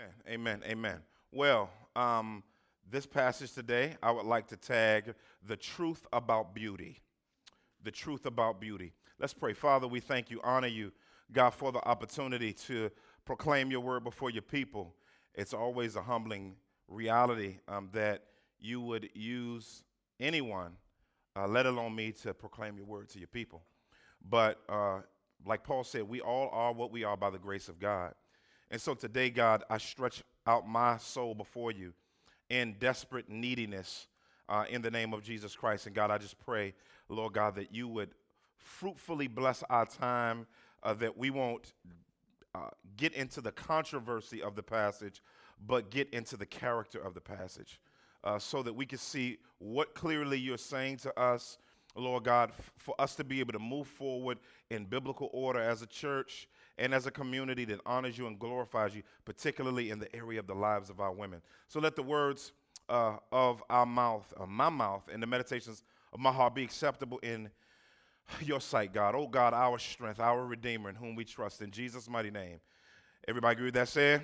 Amen. Amen. Amen. Well, um, this passage today, I would like to tag the truth about beauty. The truth about beauty. Let's pray. Father, we thank you, honor you, God, for the opportunity to proclaim your word before your people. It's always a humbling reality um, that you would use anyone, uh, let alone me, to proclaim your word to your people. But uh, like Paul said, we all are what we are by the grace of God. And so today, God, I stretch out my soul before you in desperate neediness uh, in the name of Jesus Christ. And God, I just pray, Lord God, that you would fruitfully bless our time, uh, that we won't uh, get into the controversy of the passage, but get into the character of the passage. Uh, so that we can see what clearly you're saying to us, Lord God, f- for us to be able to move forward in biblical order as a church and as a community that honors you and glorifies you, particularly in the area of the lives of our women. So let the words uh, of our mouth, of my mouth, and the meditations of my heart be acceptable in your sight, God. Oh, God, our strength, our Redeemer, in whom we trust. In Jesus' mighty name. Everybody agree with that said?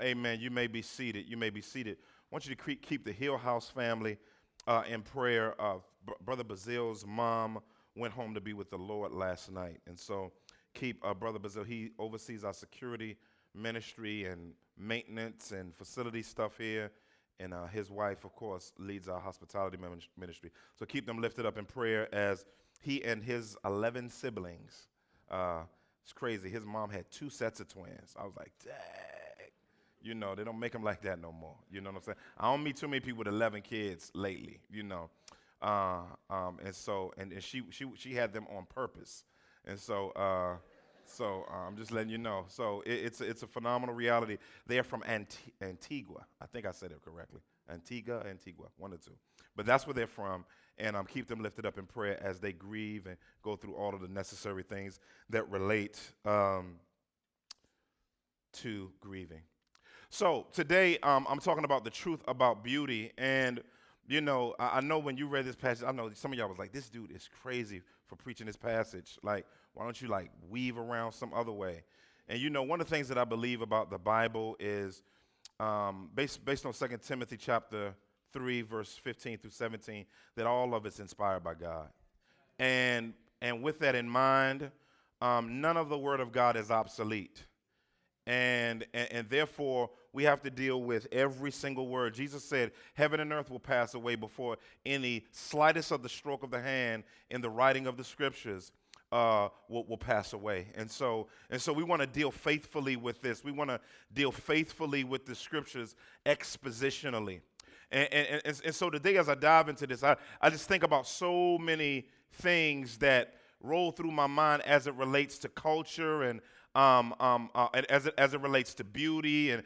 Amen. You may be seated. You may be seated. I want you to keep the Hill House family uh, in prayer. Uh, Brother Bazil's mom went home to be with the Lord last night. And so keep uh, Brother Bazil. He oversees our security ministry and maintenance and facility stuff here. And uh, his wife, of course, leads our hospitality ministry. So keep them lifted up in prayer as he and his 11 siblings. Uh, it's crazy. His mom had two sets of twins. I was like, dang. You know, they don't make them like that no more. You know what I'm saying? I don't meet too many people with 11 kids lately, you know. Uh, um, and so, and, and she, she, she had them on purpose. And so, uh, so uh, I'm just letting you know. So it, it's, a, it's a phenomenal reality. They are from Anti- Antigua. I think I said it correctly. Antigua, Antigua, one or two. But that's where they're from. And um, keep them lifted up in prayer as they grieve and go through all of the necessary things that relate um, to grieving. So today um, I'm talking about the truth about beauty. And, you know, I, I know when you read this passage, I know some of y'all was like, this dude is crazy for preaching this passage. Like, why don't you like weave around some other way? And you know, one of the things that I believe about the Bible is um, based, based on 2 Timothy chapter 3, verse 15 through 17, that all of it's inspired by God. And, and with that in mind, um, none of the Word of God is obsolete. And, and, and, therefore, we have to deal with every single word. Jesus said, Heaven and earth will pass away before any slightest of the stroke of the hand in the writing of the scriptures uh, will, will pass away. And so, and so we want to deal faithfully with this. We want to deal faithfully with the scriptures expositionally. And, and, and, and so today, as I dive into this, I, I just think about so many things that roll through my mind as it relates to culture and um, um, uh, as, it, as it relates to beauty and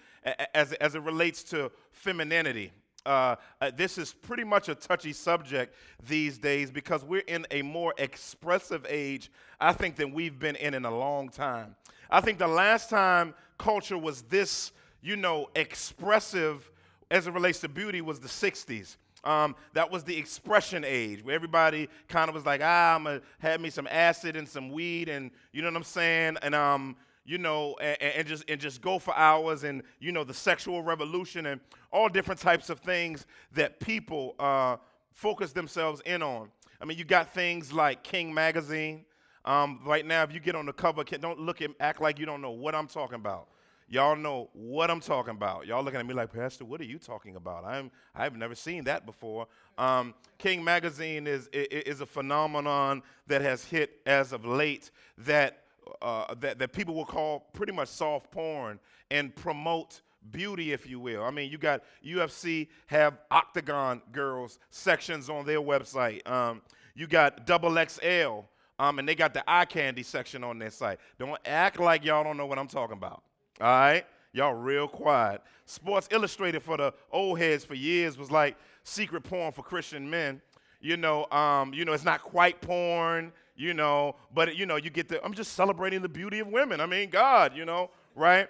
as, as it relates to femininity. Uh, uh, this is pretty much a touchy subject these days because we're in a more expressive age, I think, than we've been in in a long time. I think the last time culture was this, you know, expressive as it relates to beauty was the 60s. Um, that was the expression age where everybody kind of was like, ah, I'm gonna have me some acid and some weed, and you know what I'm saying? And um, you know, and, and, just and just go for hours, and you know, the sexual revolution and all different types of things that people uh, focus themselves in on. I mean, you got things like King Magazine. Um, right now, if you get on the cover, don't look and act like you don't know what I'm talking about. Y'all know what I'm talking about. Y'all looking at me like, Pastor, what are you talking about? I'm I've never seen that before. Um, King Magazine is, is a phenomenon that has hit as of late that uh, that, that people will call pretty much soft porn and promote beauty, if you will. I mean, you got UFC have Octagon girls sections on their website. Um, you got Double XL, um, and they got the eye candy section on their site. Don't act like y'all don't know what I'm talking about. All right, y'all real quiet. Sports Illustrated for the old heads for years was like secret porn for Christian men. You know, um, you know, it's not quite porn you know, but you know, you get the, I'm just celebrating the beauty of women. I mean, God, you know, right?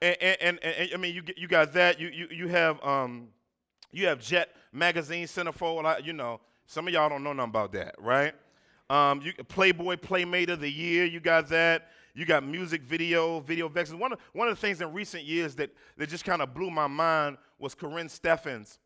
And, and, and, and I mean, you, you got that. You, you, you have, um, you have Jet Magazine Centerfold. You know, some of y'all don't know nothing about that, right? Um, you, Playboy Playmate of the Year, you got that. You got music video, video vixens. One of, one of the things in recent years that, that just kind of blew my mind was Karrine Steffans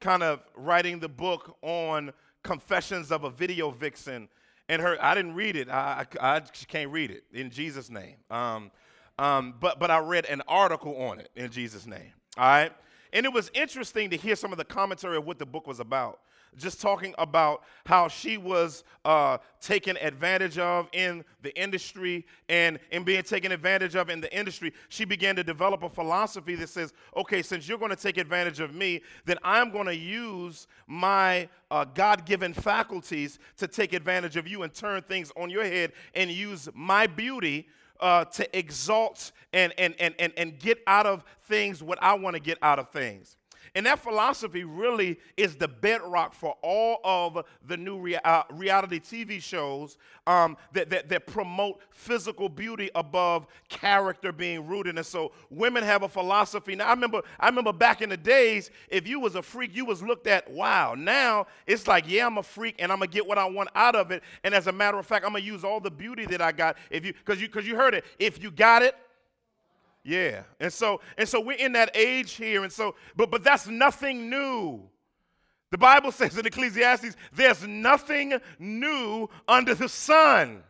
kind of writing the book on Confessions of a Video Vixen. And her, I didn't read it. I, I, I can't read it in Jesus' name. Um, um, but, but I read an article on it in Jesus' name. All right? And it was interesting to hear some of the commentary of what the book was about just talking about how she was uh, taken advantage of in the industry and, and being taken advantage of in the industry, she began to develop a philosophy that says, okay, since you're going to take advantage of me, then I'm going to use my uh, God given faculties to take advantage of you and turn things on your head and use my beauty. Uh, to exalt and, and, and, and, and get out of things what I want to get out of things. And that philosophy really is the bedrock for all of the new rea- uh, reality TV shows um, that, that, that promote physical beauty above character being rooted. And so women have a philosophy. Now, I remember, I remember back in the days, if you was a freak, you was looked at, wow. Now, it's like, yeah, I'm a freak and I'm going to get what I want out of it. And as a matter of fact, I'm going to use all the beauty that I got. If you, because you, cause you heard it, if you got it, yeah. And so and so we're in that age here and so but but that's nothing new. The Bible says in Ecclesiastes there's nothing new under the sun.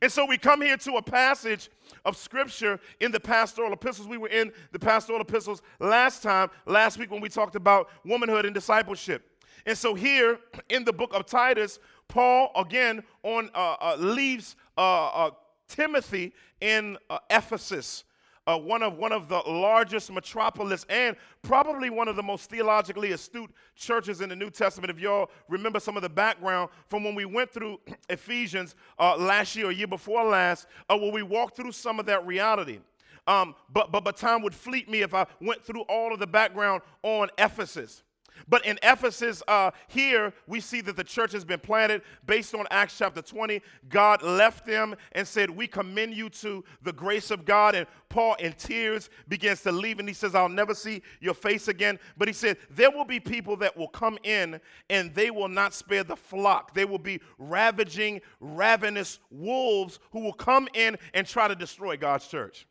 And so we come here to a passage of scripture in the pastoral epistles. We were in the pastoral epistles last time, last week when we talked about womanhood and discipleship. And so here in the book of Titus, Paul again on uh, uh, leaves uh, uh Timothy in uh, Ephesus uh, one, of, one of the largest metropolis and probably one of the most theologically astute churches in the New Testament. If y'all remember some of the background from when we went through Ephesians uh, last year or year before last, uh, where we walked through some of that reality. Um, but, but, but time would fleet me if I went through all of the background on Ephesus. But in Ephesus, uh, here we see that the church has been planted based on Acts chapter 20. God left them and said, We commend you to the grace of God. And Paul, in tears, begins to leave and he says, I'll never see your face again. But he said, There will be people that will come in and they will not spare the flock. They will be ravaging, ravenous wolves who will come in and try to destroy God's church.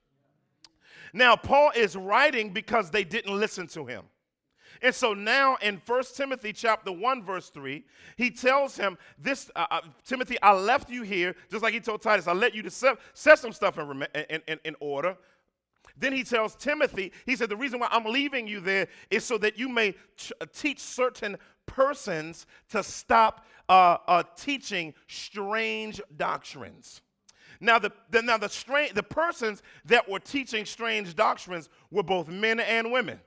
Now, Paul is writing because they didn't listen to him. And so now in 1 Timothy chapter 1 verse 3, he tells him this uh, uh, Timothy, I left you here just like he told Titus, I let you to set, set some stuff in, in, in, in order. Then he tells Timothy, he said, The reason why I'm leaving you there is so that you may ch- uh, teach certain persons to stop uh, uh, teaching strange doctrines. Now, the, the, now the, strange, the persons that were teaching strange doctrines were both men and women.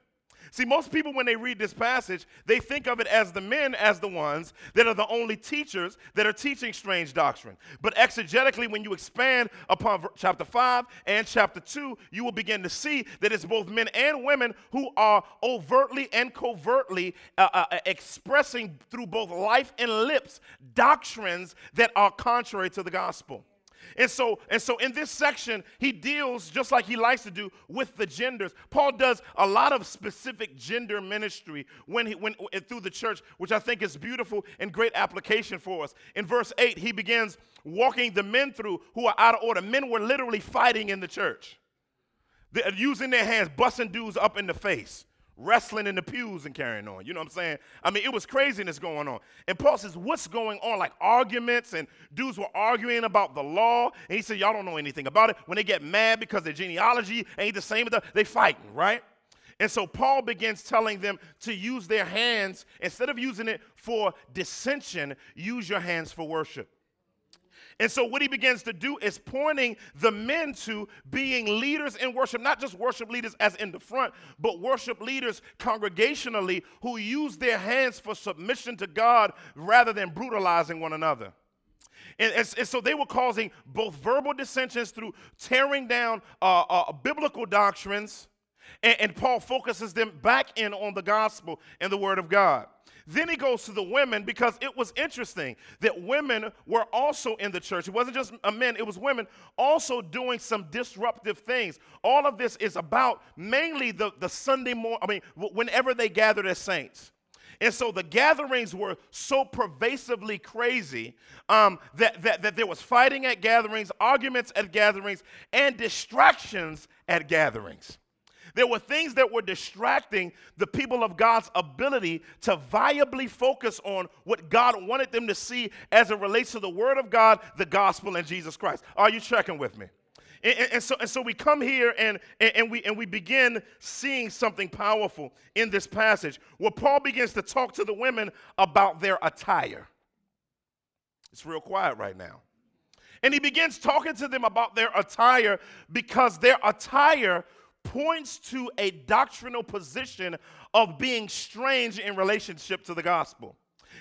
See, most people, when they read this passage, they think of it as the men as the ones that are the only teachers that are teaching strange doctrine. But exegetically, when you expand upon chapter 5 and chapter 2, you will begin to see that it's both men and women who are overtly and covertly uh, uh, uh expressing through both life and lips doctrines that are contrary to the gospel. And so, and so in this section, he deals just like he likes to do with the genders. Paul does a lot of specific gender ministry when he when through the church, which I think is beautiful and great application for us. In verse 8, he begins walking the men through who are out of order. Men were literally fighting in the church. They're using their hands, busting dudes up in the face wrestling in the pews and carrying on. You know what I'm saying? I mean, it was craziness going on. And Paul says, What's going on? Like arguments, and dudes were arguing about the law. And he said, Y'all don't know anything about it. When they get mad because their genealogy ain't the same, they fighting, right? And so Paul begins telling them to use their hands, instead of using it for dissension, use your hands for worship. And so, what he begins to do is pointing the men to being leaders in worship, not just worship leaders as in the front, but worship leaders congregationally who use their hands for submission to God rather than brutalizing one another. And, and, and so they were causing both verbal dissensions through tearing down uh, uh, biblical doctrines, and, and Paul focuses them back in on the gospel and the word of God. Then he goes to the women because it was interesting that women were also in the church. It wasn't just men, it was women also doing some disruptive things. All of this is about mainly the, the Sunday morning, I mean, whenever they gathered as saints. And so the gatherings were so pervasively crazy um, that, that, that there was fighting at gatherings, arguments at gatherings, and distractions at gatherings. There were things that were distracting the people of God's ability to viably focus on what God wanted them to see as it relates to the Word of God, the gospel, and Jesus Christ. Are you checking with me? And, and, so, and so we come here and, and, we, and we begin seeing something powerful in this passage where Paul begins to talk to the women about their attire. It's real quiet right now. And he begins talking to them about their attire because their attire points to a doctrinal position of being strange in relationship to the gospel.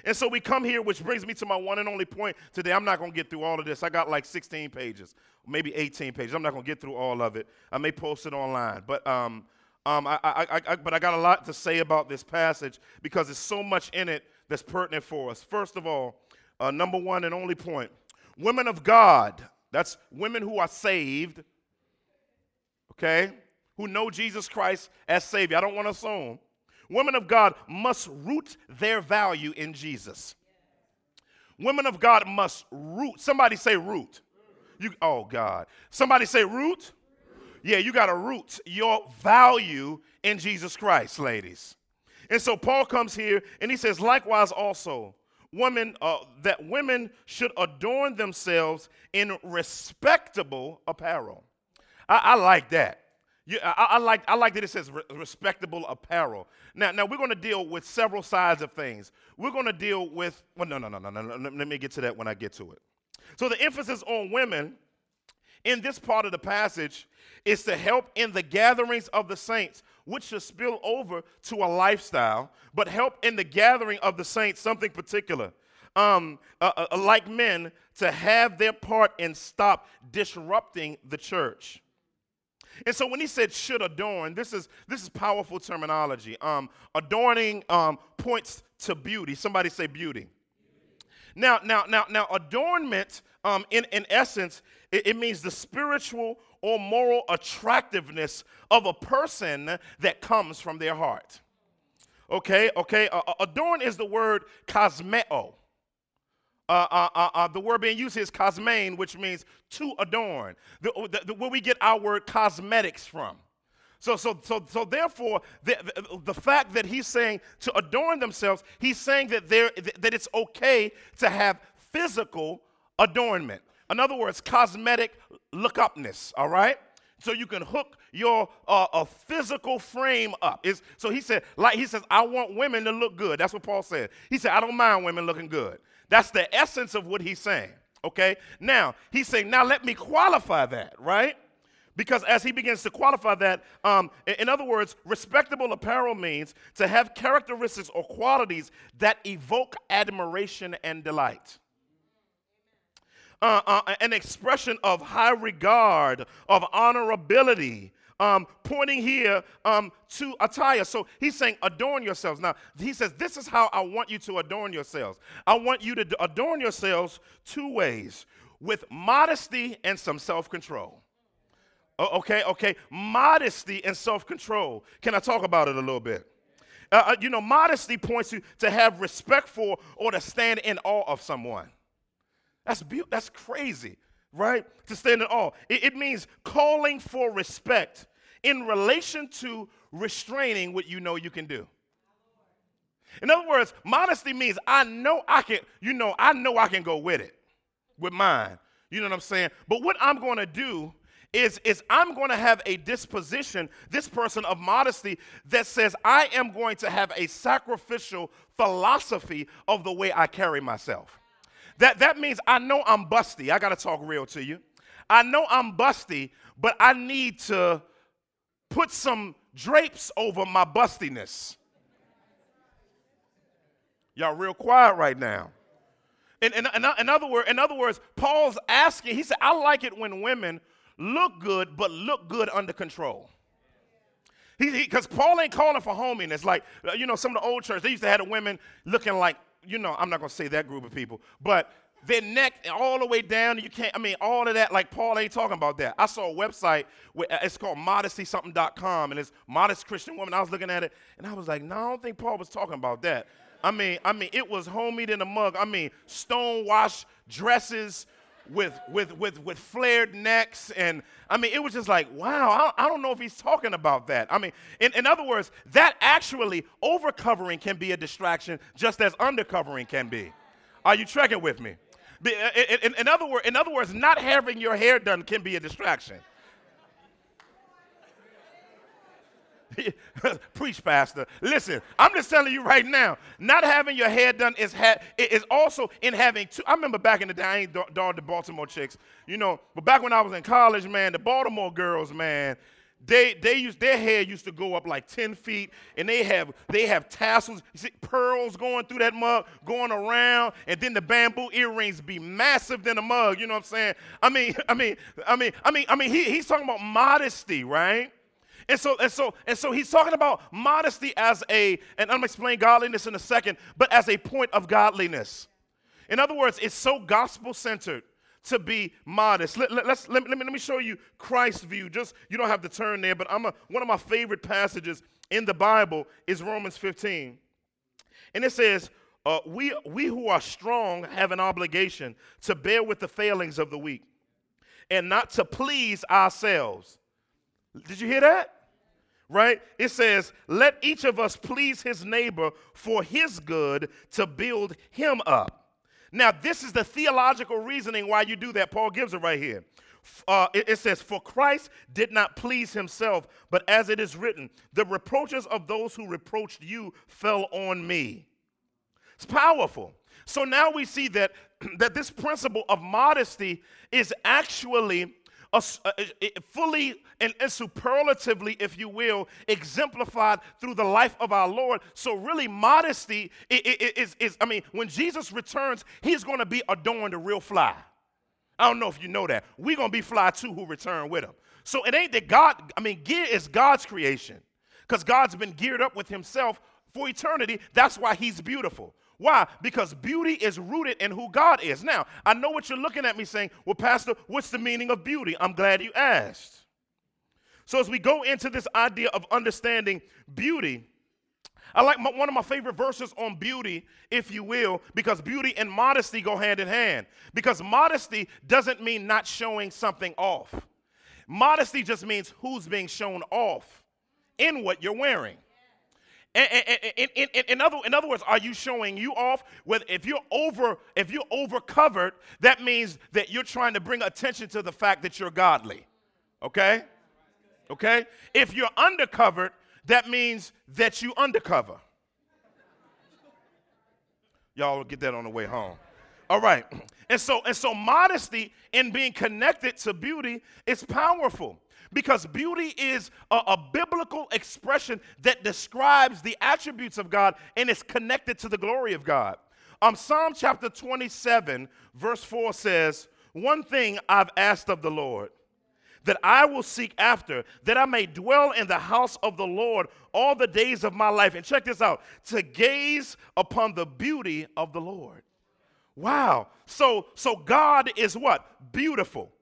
And so we come here, which brings me to my one and only point today. I'm not going to get through all of this. I got like 16 pages, maybe 18 pages. I'm not going to get through all of it. I may post it online, but um, um, I, I, I, but I got a lot to say about this passage because there's so much in it that's pertinent for us. First of all, uh, number one and only point: women of God. That's women who are saved. Okay, who know Jesus Christ as Savior. I don't want to assume Women of God must root their value in Jesus. Women of God must root. Somebody say root. You, oh God. Somebody say root. Yeah, you got to root your value in Jesus Christ, ladies. And so Paul comes here and he says, likewise also, women uh, that women should adorn themselves in respectable apparel. I, I like that. You, I, I, like, I like that it says re- respectable apparel. Now, now we're going to deal with several sides of things. We're going to deal with, well, no, no, no, no, no, no, let me get to that when I get to it. So the emphasis on women in this part of the passage is to help in the gatherings of the saints, which should spill over to a lifestyle, but help in the gathering of the saints, something particular. Um, uh, uh, like men, to have their part and stop disrupting the church. And so when he said should adorn, this is this is powerful terminology. Um, adorning um, points to beauty. Somebody say beauty. Now, now, now, now, adornment, um, in, in essence, it, it means the spiritual or moral attractiveness of a person that comes from their heart. Okay, okay. Uh, adorn is the word cosmeo. Uh, uh, uh, uh, the word being used is cosmane, which means to adorn, the, the, the, where we get our word cosmetics from. So, so, so, so therefore, the, the, the, fact that he's saying to adorn themselves, he's saying that, that it's okay to have physical adornment. In other words, cosmetic look upness, all right? So you can hook your uh, a physical frame up. It's, so he said, like he says, I want women to look good. That's what Paul said. He said, I don't mind women looking good. That's the essence of what he's saying. Okay? Now, he's saying, now let me qualify that, right? Because as he begins to qualify that, um, in other words, respectable apparel means to have characteristics or qualities that evoke admiration and delight. Uh, uh, an expression of high regard, of honorability, um, pointing here um, to attire. So he's saying, adorn yourselves. Now, he says, this is how I want you to adorn yourselves. I want you to adorn yourselves two ways with modesty and some self control. Okay, okay. Modesty and self control. Can I talk about it a little bit? Uh, uh, you know, modesty points you to have respect for or to stand in awe of someone. That's, be- that's crazy right? To stand in awe. It, it means calling for respect in relation to restraining what you know you can do. In other words, modesty means I know I can, you know, I know I can go with it, with mine. You know what I'm saying? But what I'm going to do is, is I'm going to have a disposition, this person of modesty, that says I am going to have a sacrificial philosophy of the way I carry myself. That, that means I know I'm busty. I got to talk real to you. I know I'm busty, but I need to put some drapes over my bustiness. Y'all real quiet right now. In, in, in, in, other word, in other words, Paul's asking, he said, I like it when women look good, but look good under control. Because Paul ain't calling for hominess. Like, uh, you know, some of the old church, they used to have the women looking like you know, I'm not going to say that group of people, but their neck all the way down. You can't, I mean, all of that, like Paul ain't talking about that. I saw a website, where, uh, it's called modestysomething.com, and it's modest Christian woman. I was looking at it, and I was like, no, I don't think Paul was talking about that. I mean, I mean, it was homemade in a mug. I mean, stone wash dresses with with with with flared necks, and I mean, it was just like, wow. I, I don't know if he's talking about that. I mean, in, in other words, that actually overcovering can be a distraction, just as undercovering can be. Are you trekking with me? In, in, in, other word, in other words, not having your hair done can be a distraction. Preach, Pastor. Listen, I'm just telling you right now, not having your hair done is, ha- is also in having two. I remember back in the day, I ain't dogged the Baltimore chicks, you know, but back when I was in college, man, the Baltimore girls, man, they they used their hair used to go up like 10 feet, and they have they have tassels, see, pearls going through that mug, going around, and then the bamboo earrings be massive than a mug. You know what I'm saying? I mean, I mean, I mean, I mean, I mean, he, he's talking about modesty, right? And so, and so, and so he's talking about modesty as a, gonna explain godliness in a second, but as a point of godliness. In other words, it's so gospel centered to be modest. Let, let, let, let, me, let me show you Christ's view. Just you don't have to turn there, but I'm a, one of my favorite passages in the Bible is Romans 15. And it says, uh, we, we who are strong have an obligation to bear with the failings of the weak and not to please ourselves. Did you hear that? Right? It says, let each of us please his neighbor for his good to build him up. Now, this is the theological reasoning why you do that. Paul gives it right here. Uh, it, it, says, For Christ did not please himself, but as it is written, the reproaches of those who reproached you fell on me. It's powerful. So now we see that, that this principle of modesty is actually fully and, superlatively, if you will, exemplified through the life of our Lord. So, really, modesty is, is I mean, when Jesus returns, he's going to be adorned a real fly. I don't know if you know that. We're going to be fly too who return with him. So, it ain't that God, I mean, gear is God's creation because God's been geared up with himself for eternity. That's why he's beautiful. Why? Because beauty is rooted in who God is. Now, I know what you're looking at me saying, well, Pastor, what's the meaning of beauty? I'm glad you asked. So, as we go into this idea of understanding beauty, I like my, one of my favorite verses on beauty, if you will, because beauty and modesty go hand in hand. Because modesty doesn't mean not showing something off, modesty just means who's being shown off in what you're wearing. In, in, other, in other words, are you showing you off? With, if you're over, if you're over covered, that means that you're trying to bring attention to the fact that you're godly. Okay? Okay? If you're undercovered, that means that you undercover. Y'all get that on the way home. All right. And so and so modesty in being connected to beauty is powerful because beauty is a, a, biblical expression that describes the attributes of God and is connected to the glory of God. Um, Psalm chapter 27, verse 4 says, One thing I've asked of the Lord, that I will seek after, that I may dwell in the house of the Lord all the days of my life. And check this out to gaze upon the beauty of the Lord. Wow. So, so God is what? Beautiful.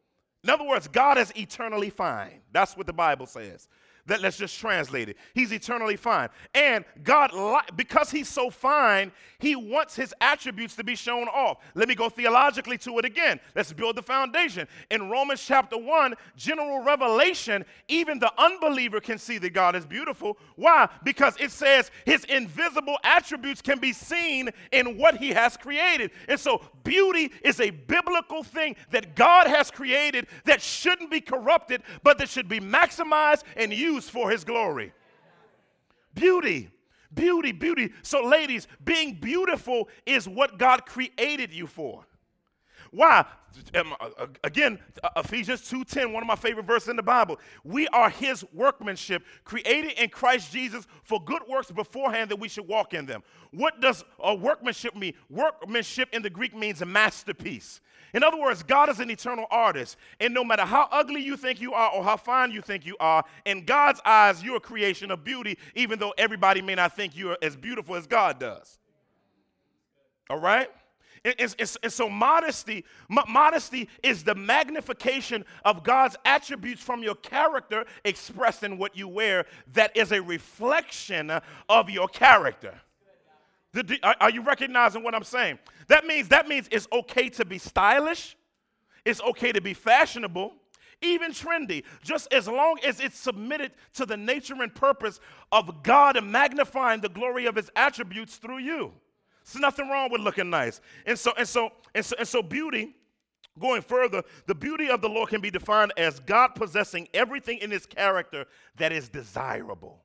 In other words, God is eternally fine. That's what the Bible says. That, let's just translate it. He's eternally fine. And God, because he's so fine, he wants his attributes to be shown off. Let me go theologically to it again. Let's build the foundation. In Romans chapter 1, general revelation, even the unbeliever can see that God is beautiful. Why? Because it says his invisible attributes can be seen in what he has created. And so beauty is a biblical thing that God has created that shouldn't be corrupted, but that should be maximized and used for his glory. Beauty, beauty, beauty. So, ladies, being beautiful is what God created you for. Why? Um, uh, uh, again, uh, Ephesians 2:10, one of my favorite verses in the Bible. We are his workmanship, created in Christ Jesus for good works beforehand that we should walk in them. What does a workmanship mean? Workmanship in the Greek means a masterpiece. In other words, God is an eternal artist. And no matter how ugly you think you are or how fine you think you are, in God's eyes, you're a creation of beauty, even though everybody may not think you're as beautiful as God does. All right? And, and, and so modesty, modesty is the magnification of God's attributes from your character expressed in what you wear that is a reflection of your character. Are you recognizing what I'm saying? That means that means it's okay to be stylish, it's okay to be fashionable, even trendy, just as long as it's submitted to the nature and purpose of God and magnifying the glory of his attributes through you. There's nothing wrong with looking nice. And so, and so, and so, and so beauty, going further, the beauty of the Lord can be defined as God possessing everything in his character that is desirable.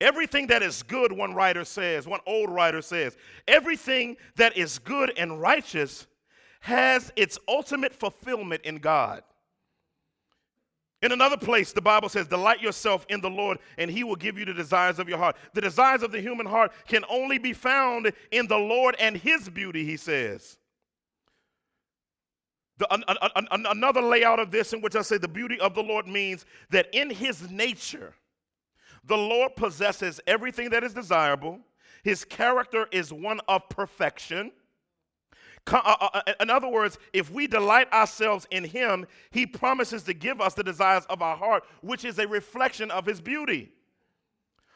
Everything that is good, one writer says, one old writer says, everything that is good and righteous has its ultimate fulfillment in God. In another place, the Bible says, Delight yourself in the Lord, and he will give you the desires of your heart. The desires of the human heart can only be found in the Lord and his beauty, he says. The, an, an, an, another layout of this, in which I say the beauty of the Lord means that in his nature, the Lord possesses everything that is desirable. His character is one of perfection. Uh, uh, uh, in other words, if we delight ourselves in Him, He promises to give us the desires of our heart, which is a reflection of His beauty.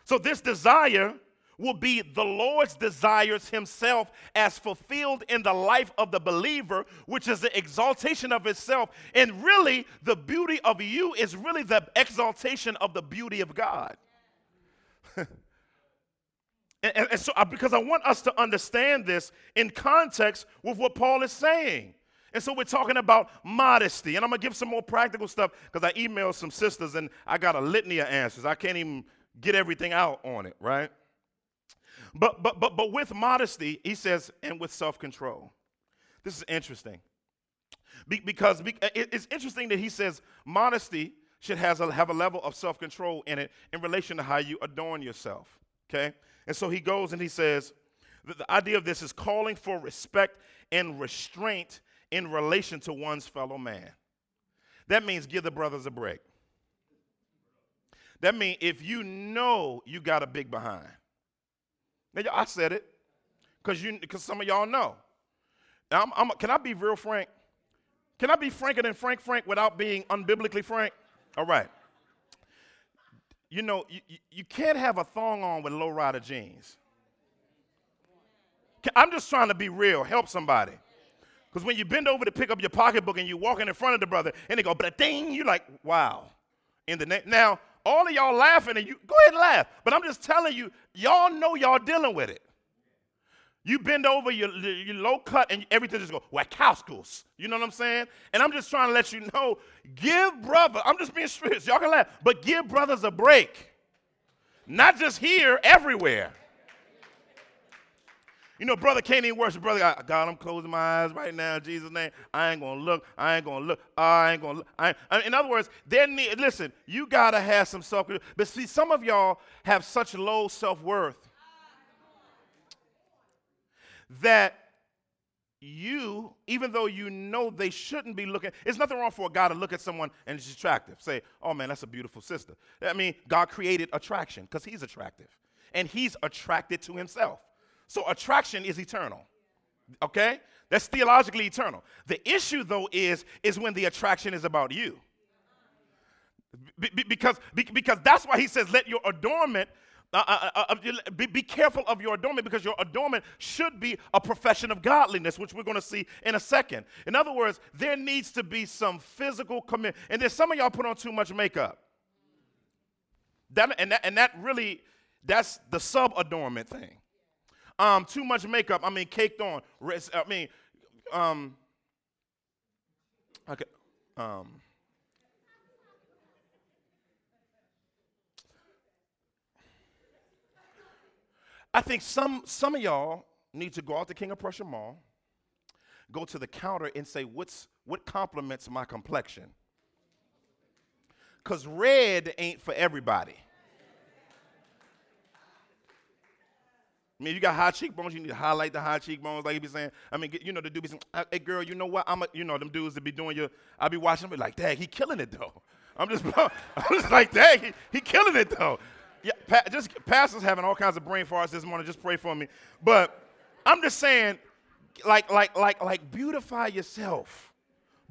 So, this desire will be the Lord's desires Himself as fulfilled in the life of the believer, which is the exaltation of Himself. And really, the beauty of you is really the exaltation of the beauty of God. And, and so, uh, because I want us to understand this in context with what Paul is saying. And so we're talking about modesty. And I'm going to give some more practical stuff because I emailed some sisters and I got a litany of answers. I can't even get everything out on it, right? But, but, but, but with modesty, he says, and with self control. This is interesting. Be, because be, it's interesting that he says modesty should has a, have a level of self control in it in relation to how you adorn yourself, okay? And so he goes and he says, the, idea of this is calling for respect and restraint in relation to one's fellow man. That means give the brothers a break. That means if you know you got a big behind. Now, I said it because you because some of y'all know. I'm, I'm, can I be real frank? Can I be franker than Frank Frank without being unbiblically frank? All right you know, you, you can't have a thong on with low rider jeans. I'm just trying to be real, help somebody. Because when you bend over to pick up your pocketbook and you're walking in front of the brother and they go, but ding, you're like, wow. In the na- now, all of y'all laughing and you go ahead and laugh. But I'm just telling you, y'all know y'all dealing with it. You bend over, your, your low cut, and everything just go, Wachowskos. You know what I'm saying? And I'm just trying to let you know, give brother, I'm just being straight, y'all can laugh, but give brothers a break. Not just here, everywhere. You know, brother can't even worship. Brother, God, I'm closing my eyes right now in Jesus' name. I ain't gonna look. I ain't gonna look. I ain't gonna look. I ain't. in other words, there need. Listen, you gotta have some self. But see, some of y'all have such low self worth that you, even though you know they shouldn't be looking, it's nothing wrong for a guy to look at someone and it's attractive. Say, oh man, that's a beautiful sister. I mean, God created attraction because he's attractive and he's attracted to himself. So attraction is eternal. Okay? That's theologically eternal. The issue though is is when the attraction is about you. Be, because, be, because that's why he says, let your adornment uh, uh, uh, be, be, careful of your adornment because your adornment should be a profession of godliness, which we're going to see in a second. In other words, there needs to be some physical commitment. And there's some of y'all put on too much makeup. That, and, that, and that really, that's the sub adornment thing. Um, too much makeup, I mean, caked on. I mean, um, okay, um, I think some, some of y'all need to go out to King of Prussia Mall, go to the counter and say, What's, what complements my complexion? Because red ain't for everybody. I mean, you got high cheekbones, you need to highlight the high cheekbones, like you be saying. I mean, you know, the dude be saying, uh, hey, girl, you know what? I'm a, you know, them dudes that be doing your, I be watching them, be like, dang, he killing it, though. I'm just, I'm just like, dang, he, he killing it, though. Yeah, pa- just pastors having all kinds of brain farts this morning. Just pray for me. But I'm just saying, like, like, like, like, beautify yourself,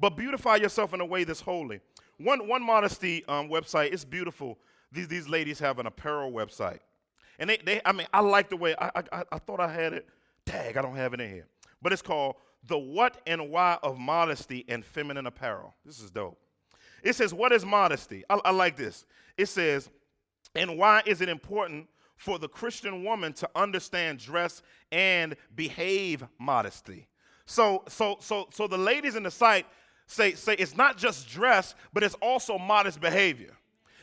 but beautify yourself in a way that's holy. One, one modesty um, website, it's beautiful. These, these ladies have an apparel website. And they, they I mean, I like the way, I, I, I thought I had it. Tag, I don't have it in here. But it's called The What and Why of Modesty and Feminine Apparel. This is dope. It says, What is modesty? I, I like this. It says, And why is it important for the Christian woman to understand dress and behave modesty? So, so, so, so the ladies in the site say, say it's not just dress, but it's also modest behavior.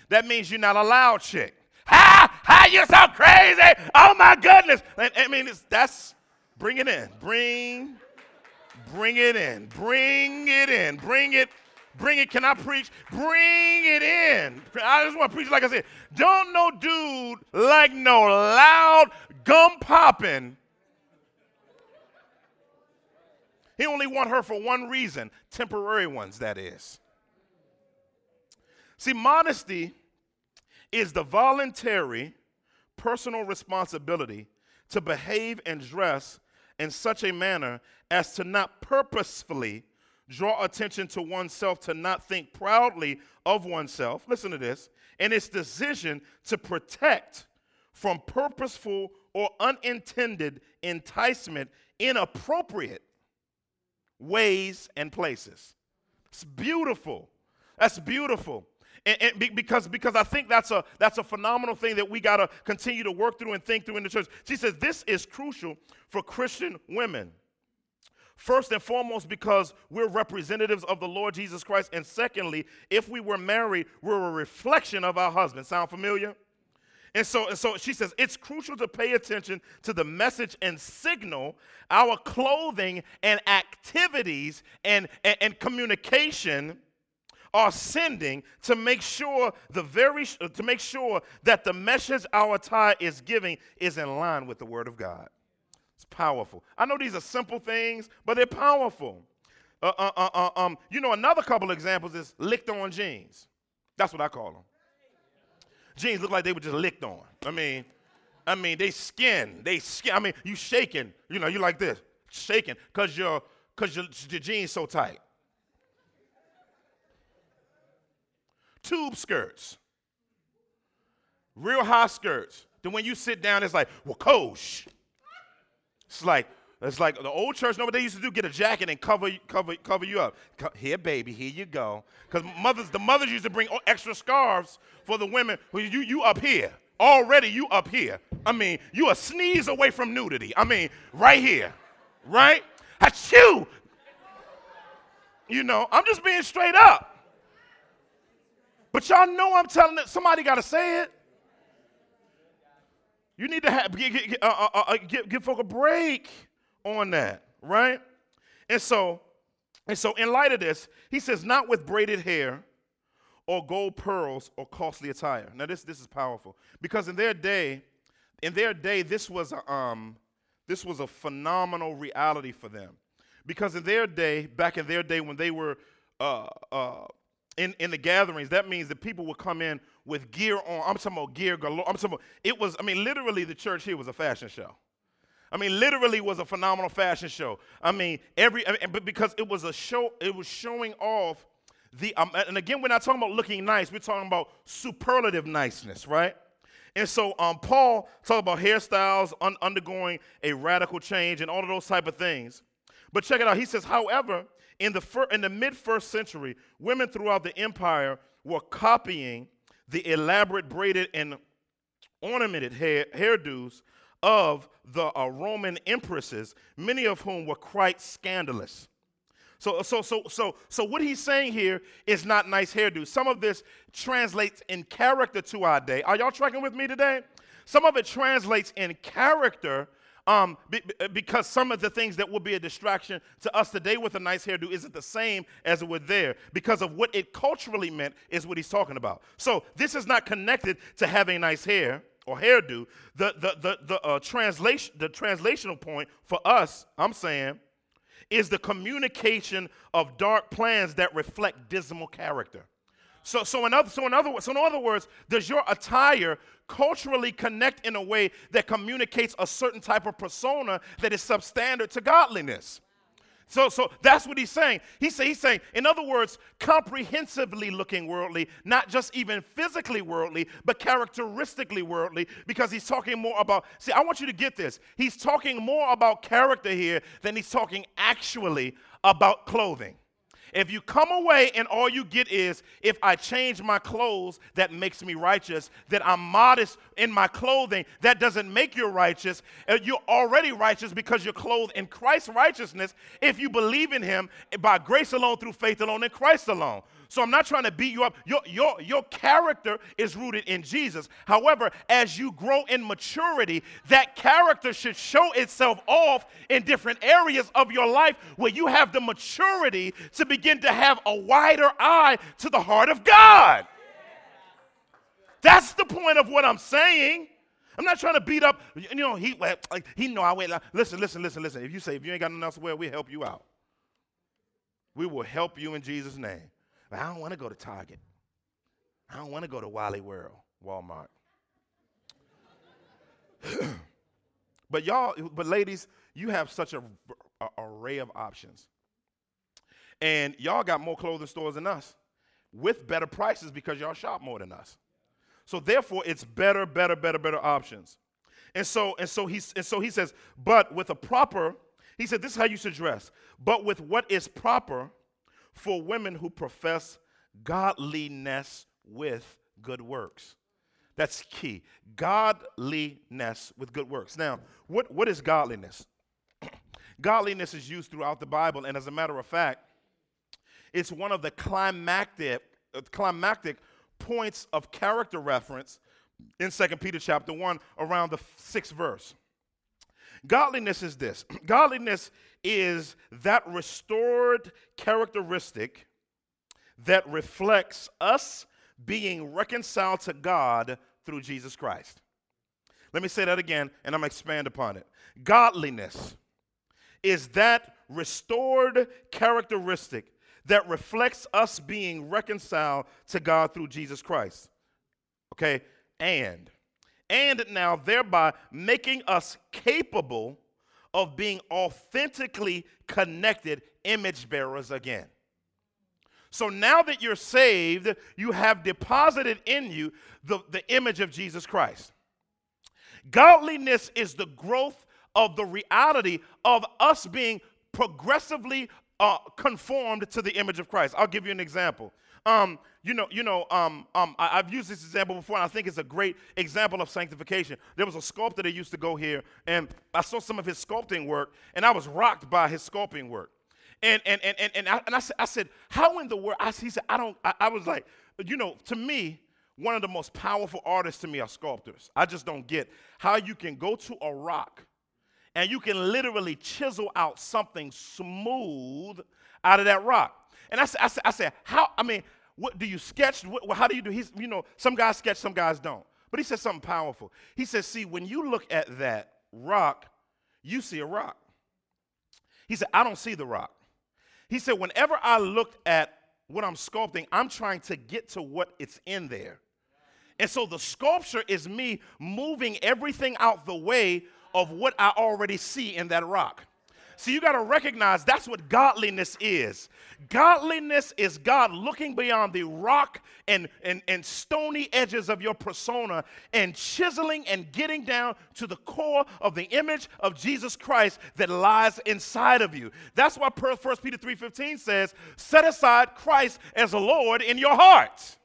That means you're not a loud chick. Ha! Ha! You're so crazy! Oh my goodness! I, I mean, that's bring it in. Bring, bring it in. Bring it in. Bring it. Bring it. Can I preach? Bring it in. I just want to preach like I said. Don't no dude like no loud gum popping He only want her for one reason, temporary ones, that is. See, modesty is the voluntary personal responsibility to behave and dress in such a manner as to not purposefully draw attention to oneself, to not think proudly of oneself. Listen to this. And its decision to protect from purposeful or unintended enticement inappropriate ways, and places. It's beautiful. That's beautiful. And, and because, because I think that's a, that's a phenomenal thing that we got to continue to work through and think through in the church. She says this is crucial for Christian women. First and foremost, because we're representatives of the Lord Jesus Christ. And secondly, if we were married, we're a reflection of our husband. Sound familiar? And so, and so she says it's crucial to pay attention to the message and signal our clothing and activities and, and, and communication are sending to make sure the very to make sure that the message our tie is giving is in line with the word of God. Powerful. I know these are simple things, but they're powerful. Uh, uh, uh, uh um, you know, another couple examples is licked on jeans. That's what I call them jeans look like they were just licked on. I mean, I mean, they skin, they skin. I mean, you shaking, you know, you like this, shaking, cause your, cause your, your jeans so tight. Tube skirts, real high skirts. Then when you sit down, it's like, well, coach. It's like, it's like the old church, know what they used to do? Get a jacket and cover, cover, cover you up. Here, baby, here you go. Because mothers, the mothers used to bring extra scarves for the women. Well, you, you up here. Already you up here. I mean, you a sneeze away from nudity. I mean, right here. Right? Achoo! You know, I'm just being straight up. But y'all know I'm telling it. Somebody got to say it. You need to have, give, give, uh, uh, uh, give, give folk a break on that, right? And so, and so in light of this, he says, not with braided hair or gold pearls or costly attire. Now this this is powerful because in their day, in their day, this was a, um, this was a phenomenal reality for them. Because in their day, back in their day when they were uh, uh, in, in the gatherings, that means that people would come in with gear on. I'm talking about gear galore. I'm talking about, it was, I mean, literally the church here was a fashion show. I mean, literally was a phenomenal fashion show. I mean, every I mean, but because it was a show, it was showing off the. Um, and again, we're not talking about looking nice. We're talking about superlative niceness, right? And so um, Paul talked about hairstyles un- undergoing a radical change and all of those type of things. But check it out. He says, however, in the fir- in the mid first century, women throughout the empire were copying the elaborate braided and ornamented hair- hairdos of the uh, Roman empresses, many of whom were quite scandalous. So, so, so, so, so, what he's saying here is not nice hairdo. Some of this translates in character to our day. Are y'all tracking with me today? Some of it translates in character um, be, because some of the things that would be a distraction to us today with a nice hairdo isn't the same as it would there because of what it culturally meant is what he's talking about. So this is not connected to having nice hair or hairdo, the, the, the, the, uh, translation, the translational point for us, I'm saying, is the communication of dark plans that reflect dismal character. So, so, in other, so, in other, so in other words, does your attire culturally connect in a way that communicates a certain type of persona that is substandard to godliness? So, so that's what he's saying. He's, say, he's saying, in other words, comprehensively looking worldly, not just even physically worldly, but characteristically worldly, because he's talking more about. See, I want you to get this. He's talking more about character here than he's talking actually about clothing. If you come away and all you get is, if I change my clothes, that makes me righteous, that I'm modest in my clothing, that doesn't make you righteous. Uh, you're already righteous because you're clothed in Christ's righteousness if you believe in Him by grace alone, through faith alone, in Christ alone. So I'm not trying to beat you up. Your, your, your character is rooted in Jesus. However, as you grow in maturity, that character should show itself off in different areas of your life where you have the maturity to begin to have a wider eye to the heart of God. That's the point of what I'm saying. I'm not trying to beat up, you know, he, like, he know I wait. Listen, listen, listen, listen. If you say, if you ain't got nothing else to wear, we'll help you out. We will help you in Jesus' name. I don't want to go to Target. I don't want to go to Wally World, Walmart. but y'all, but ladies, you have such a, a, array of options. And y'all got more clothing stores than us with better prices because y'all shop more than us. So therefore, it's better, better, better, better options. And so, and so he's and so he says, but with a proper, he said, this is how you should dress, but with what is proper for women who profess godliness with good works. That's key. Godliness with good works. Now, what, what is godliness? godliness is used throughout the Bible, and as a matter of fact, it's one of the climactic, uh, climactic points of character reference in 2 Peter chapter 1 around the sixth verse. Godliness is this godliness is that restored characteristic that reflects us being reconciled to God through Jesus Christ. Let me say that again, and I'm expand upon it. Godliness is that restored characteristic that reflects us being reconciled to God through Jesus Christ. Okay? And and now thereby making us capable of being authentically connected image bearers again. So now that you're saved, you have deposited in you the, the image of Jesus Christ. Godliness is the growth of the reality of us being progressively uh, conformed to the image of Christ. I'll give you an example. Um, you know, you know, um, um, I, have used this example before, and I think it's a great example of sanctification. There was a sculptor that used to go here, and I saw some of his sculpting work, and I was rocked by his sculpting work. And and and and, and, I, and I, said, I said, how in the world? I, he said, I don't. I, I was like, you know, to me, one of the most powerful artists to me are sculptors. I just don't get how you can go to a rock and you can literally chisel out something smooth out of that rock. And I said, I said, I said how, I mean, what do you sketch? What, how do you do? He's, you know, some guys sketch, some guys don't. But he said something powerful. He says, see, when you look at that rock, you see a rock. He said, I don't see the rock. He said, whenever I looked at what I'm sculpting, I'm trying to get to what it's in there. And so the sculpture is me moving everything out the way of what I already see in that rock. So you got to recognize that's what godliness is. Godliness is God looking beyond the rock and, and, and stony edges of your persona and chiseling and getting down to the core of the image of Jesus Christ that lies inside of you. That's why 1 Peter 3.15 says, set aside Christ as a Lord in your heart.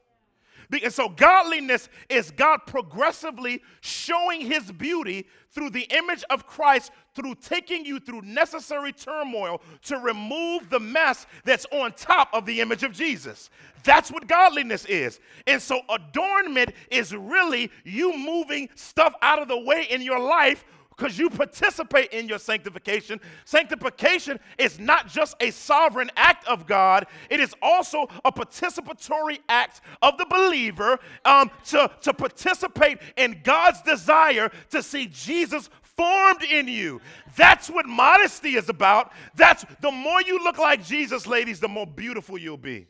And so, godliness is God progressively showing his beauty through the image of Christ, through taking you through necessary turmoil to remove the mess that's on top of the image of Jesus. That's what godliness is. And so, adornment is really you moving stuff out of the way in your life because you participate in your sanctification. Sanctification is not just a sovereign act of God, it is also a participatory act of the believer um, to, to participate in God's desire to see Jesus formed in you. That's what modesty is about. That's the more you look like Jesus, ladies, the more beautiful you'll be.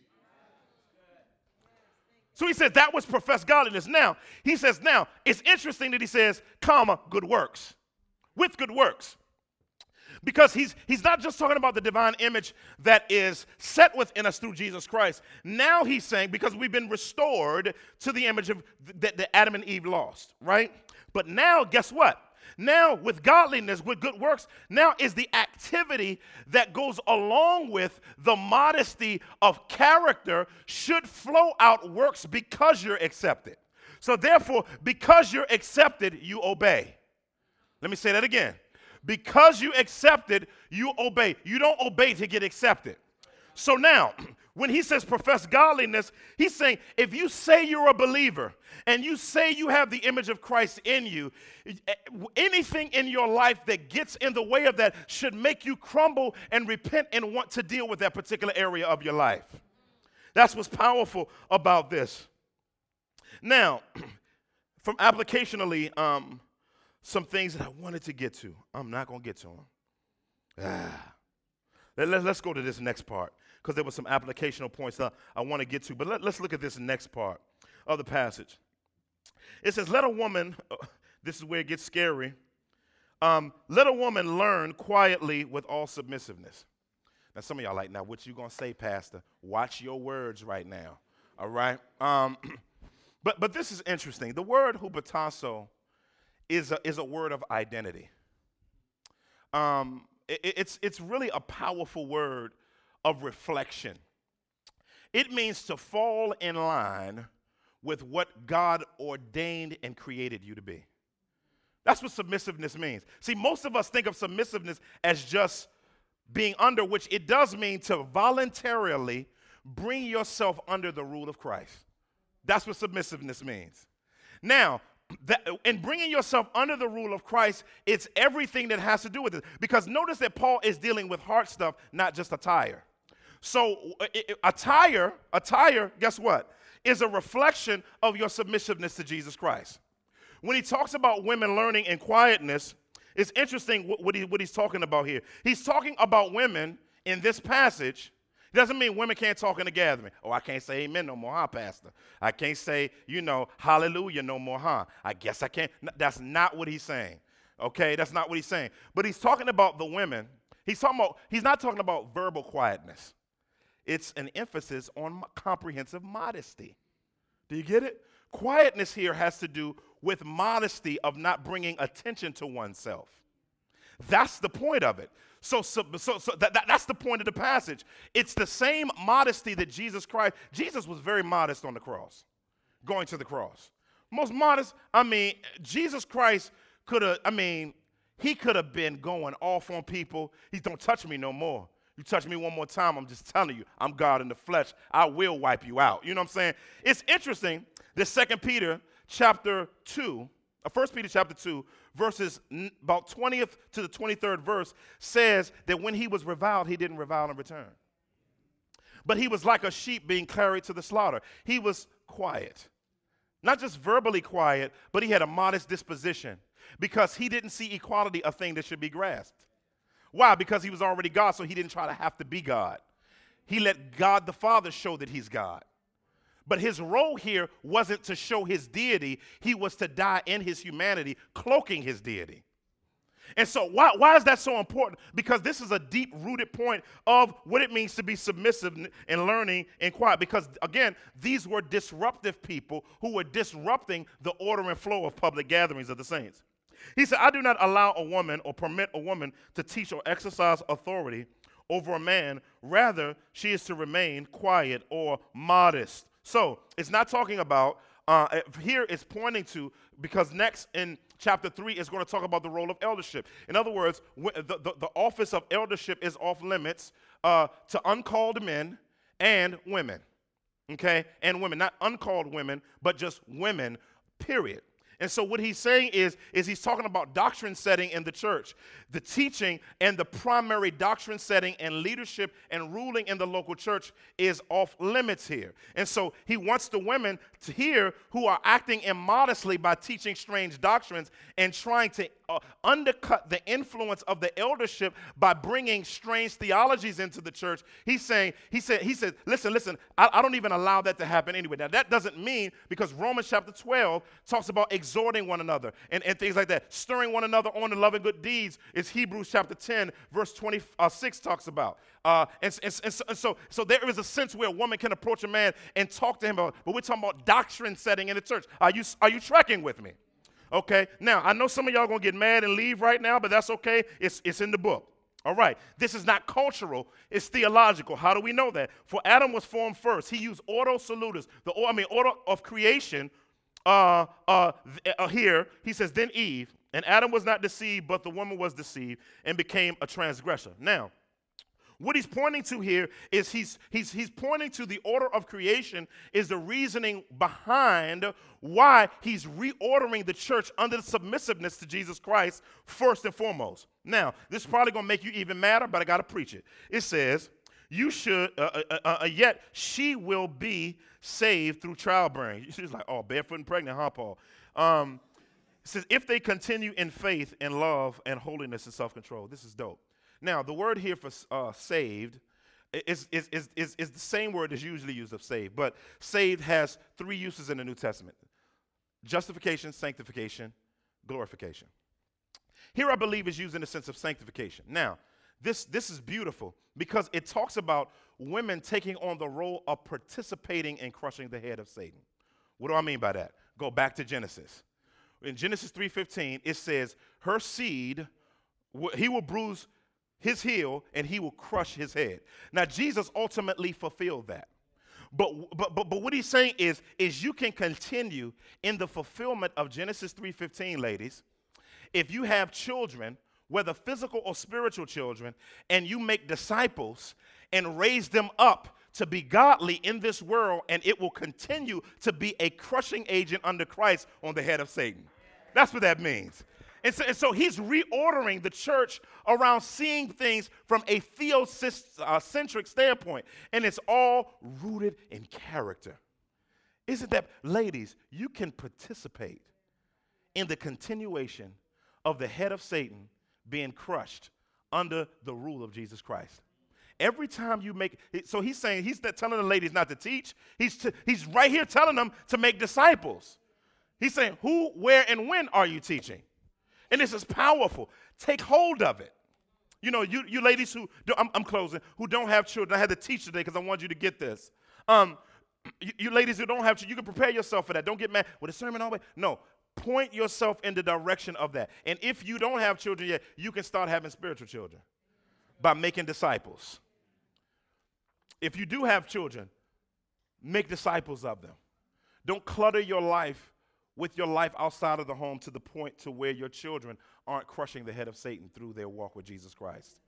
So he says that was professed godliness. Now, he says, now, it's interesting that he says, comma, good works. With good works. Because he's, he's not just talking about the divine image that is set within us through Jesus Christ. Now he's saying, because we've been restored to the image of that, that Adam and Eve lost, right? But now, guess what? Now, with godliness, with good works, now is the activity that goes along with the modesty of character should flow out works because you're accepted. So, therefore, because you're accepted, you obey. Let me say that again. Because you accepted, you obey. You don't obey to get accepted. So now, when he says profess godliness, he's saying if you say you're a believer and you say you have the image of Christ in you, eh, anything in your life that gets in the way of that should make you crumble and repent and want to deal with that particular area of your life. That's what's powerful about this. Now, from applicationally, um, some things that I wanted to get to, I'm not going to get to them. Ah. Let, us go to this next part because there were some applicational points that I want to get to. But let, us look at this next part of the passage. It says, Let a woman, this is where it gets scary, um, let a woman learn quietly with all submissiveness. Now, some of y'all like, now, what you to say, Pastor? Watch your words right now. All right? Um, but, but this is interesting. The word hupotasso is a, is a word of identity. Um, it, it's, it's really a powerful word of reflection. It means to fall in line with what God ordained and created you to be. That's what submissiveness means. See, most of us think of submissiveness as just being under, which it does mean to voluntarily bring yourself under the rule of Christ. That's what submissiveness means. Now, that, in bringing yourself under the rule of Christ, it's everything that has to do with it. Because notice that Paul is dealing with heart stuff, not just attire. So attire, attire, guess what? Is a reflection of your submissiveness to Jesus Christ. When he talks about women learning in quietness, it's interesting what, he, what he's talking about here. He's talking about women in this passage. It doesn't mean women can't talk in the gathering. Oh, I can't say amen no more, huh, Pastor? I can't say, you know, hallelujah no more, huh? I guess I can't. That's not what he's saying. Okay, that's not what he's saying. But he's talking about the women. He's talking about, he's not talking about verbal quietness it's an emphasis on comprehensive modesty. Do you get it? Quietness here has to do with modesty of not bringing attention to oneself. That's the point of it. So, so, so, so that, that, that's the point of the passage. It's the same modesty that Jesus Christ, Jesus was very modest on the cross, going to the cross. Most modest, I mean, Jesus Christ could have, I mean, he could have been going off on people. He don't touch me no more. You touch me one more time, I'm just telling you, I'm God in the flesh. I will wipe you out. You know what I'm saying? It's interesting that Second Peter chapter 2, uh, Uh, 1 Peter chapter 2, verses about 20th to the 23rd verse says that when he was reviled, he didn't revile in return. But he was like a sheep being carried to the slaughter. He was quiet. Not just verbally quiet, but he had a modest disposition because he didn't see equality a thing that should be grasped. Why? Because he was already God, so he didn't try to have to be God. He let God the Father show that he's God. But his role here wasn't to show his deity, he was to die in his humanity, cloaking his deity. And so, why, why is that so important? Because this is a deep rooted point of what it means to be submissive and learning and quiet. Because, again, these were disruptive people who were disrupting the order and flow of public gatherings of the saints. He said, I do not allow a woman or permit a woman to teach or exercise authority over a man. Rather, she is to remain quiet or modest. So it's not talking about, uh, eh, here it's pointing to, because next in chapter 3 is going to talk about the role of eldership. In other words, the, the, the office of eldership is off limits uh, to uncalled men and women. Okay? And women, not uncalled women, but just women, period. And so what he's saying is, is he's talking about doctrine setting in the church. The teaching and the primary doctrine setting and leadership and ruling in the local church is off limits here. And so he wants the women to hear who are acting immodestly by teaching strange doctrines and trying to uh, undercut the influence of the eldership by bringing strange theologies into the church. He's saying, he said, he said, listen, listen, I, I don't even allow that to happen anyway. Now that doesn't mean because Romans chapter 12 talks about exhorting one another and, and things like that, stirring one another on to love and good deeds is Hebrews chapter 10, verse 26 talks about. Uh, and, and, and, so, and, so, so there is a sense where a woman can approach a man and talk to him about, but we're talking about doctrine setting in the church. Are you, are you tracking with me? Okay, now I know some of y'all gonna get mad and leave right now, but that's okay. It's, it's in the book. All right, this is not cultural, it's theological. How do we know that? For Adam was formed first. He used ordo salutis, the I mean order of creation. Uh, uh, uh, here he says, then Eve, and Adam was not deceived, but the woman was deceived and became a transgressor. Now, what he's pointing to here is he's, he's, he's pointing to the order of creation, is the reasoning behind why he's reordering the church under the submissiveness to Jesus Christ, first and foremost. Now, this is probably going to make you even madder, but I got to preach it. It says, You should, uh uh, uh, uh, yet she will be saved through childbearing. She's like, Oh, barefoot and pregnant, huh, Paul? Um, it says, If they continue in faith and love and holiness and self control. This is dope. Now, the word here for uh, saved is, is, is, is, is the same word that's usually used of saved, but saved has three uses in the New Testament justification, sanctification, glorification. Here, I believe, is used in the sense of sanctification. Now, this, this is beautiful because it talks about women taking on the role of participating in crushing the head of Satan. What do I mean by that? Go back to Genesis. In Genesis 3:15, it says, "Her seed, he will bruise his heel and he will crush his head. Now, Jesus ultimately fulfilled that. But, but, but, but what he's saying is, is you can continue in the fulfillment of Genesis 3.15, ladies, if you have children, whether physical or spiritual children, and you make disciples and raise them up to be godly in this world, and it will continue to be a crushing agent under Christ on the head of Satan. That's what that means. And so, and so, he's reordering the church around seeing things from a theocentric uh, standpoint. And it's all rooted in character. Isn't that, ladies, you can participate in the continuation of the head of Satan being crushed under the rule of Jesus Christ. Every time you make, so he's saying, he's telling the ladies not to teach. He's, to, he's right here telling them to make disciples. He's saying, who, where, and when are you teaching? And this is powerful. Take hold of it. You know, you, you ladies who, do, I'm, I'm closing, who don't have children, I had to teach today because I want you to get this. Um, you, you, ladies who don't have children, you can prepare yourself for that. Don't get mad with a sermon always. No, point yourself in the direction of that. And if you don't have children yet, you can start having spiritual children by making disciples. If you do have children, make disciples of them. Don't clutter your life with your life outside of the home to the point to where your children aren't crushing the head of Satan through their walk with Jesus Christ.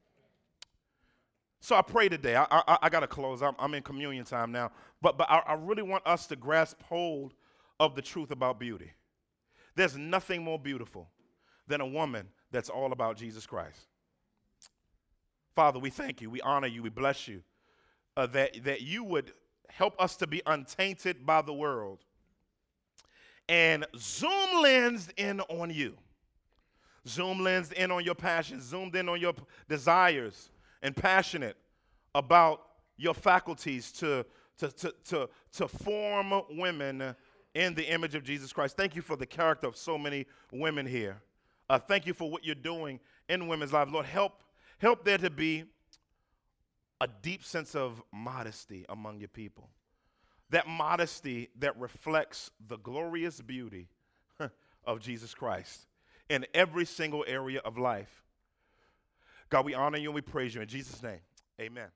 So I pray today. I, I, I got to close. I'm, I'm, in communion time now. But, but I, I really want us to grasp hold of the truth about beauty. There's nothing more beautiful than a woman that's all about Jesus Christ. Father, we thank you. We honor you. We bless you. Uh, that, that you would help us to be untainted by the world and zoom lensed in on you. Zoom lensed in on your passions, zoomed in on your p- desires, and passionate about your faculties to, to, to, to, to form women in the image of Jesus Christ. Thank you for the character of so many women here. Uh, thank you for what you're doing in women's lives. Lord, help, help there to be a deep sense of modesty among your people that modesty that reflects the glorious beauty of Jesus Christ in every single area of life. God, we honor you and we praise you in Jesus' name. Amen.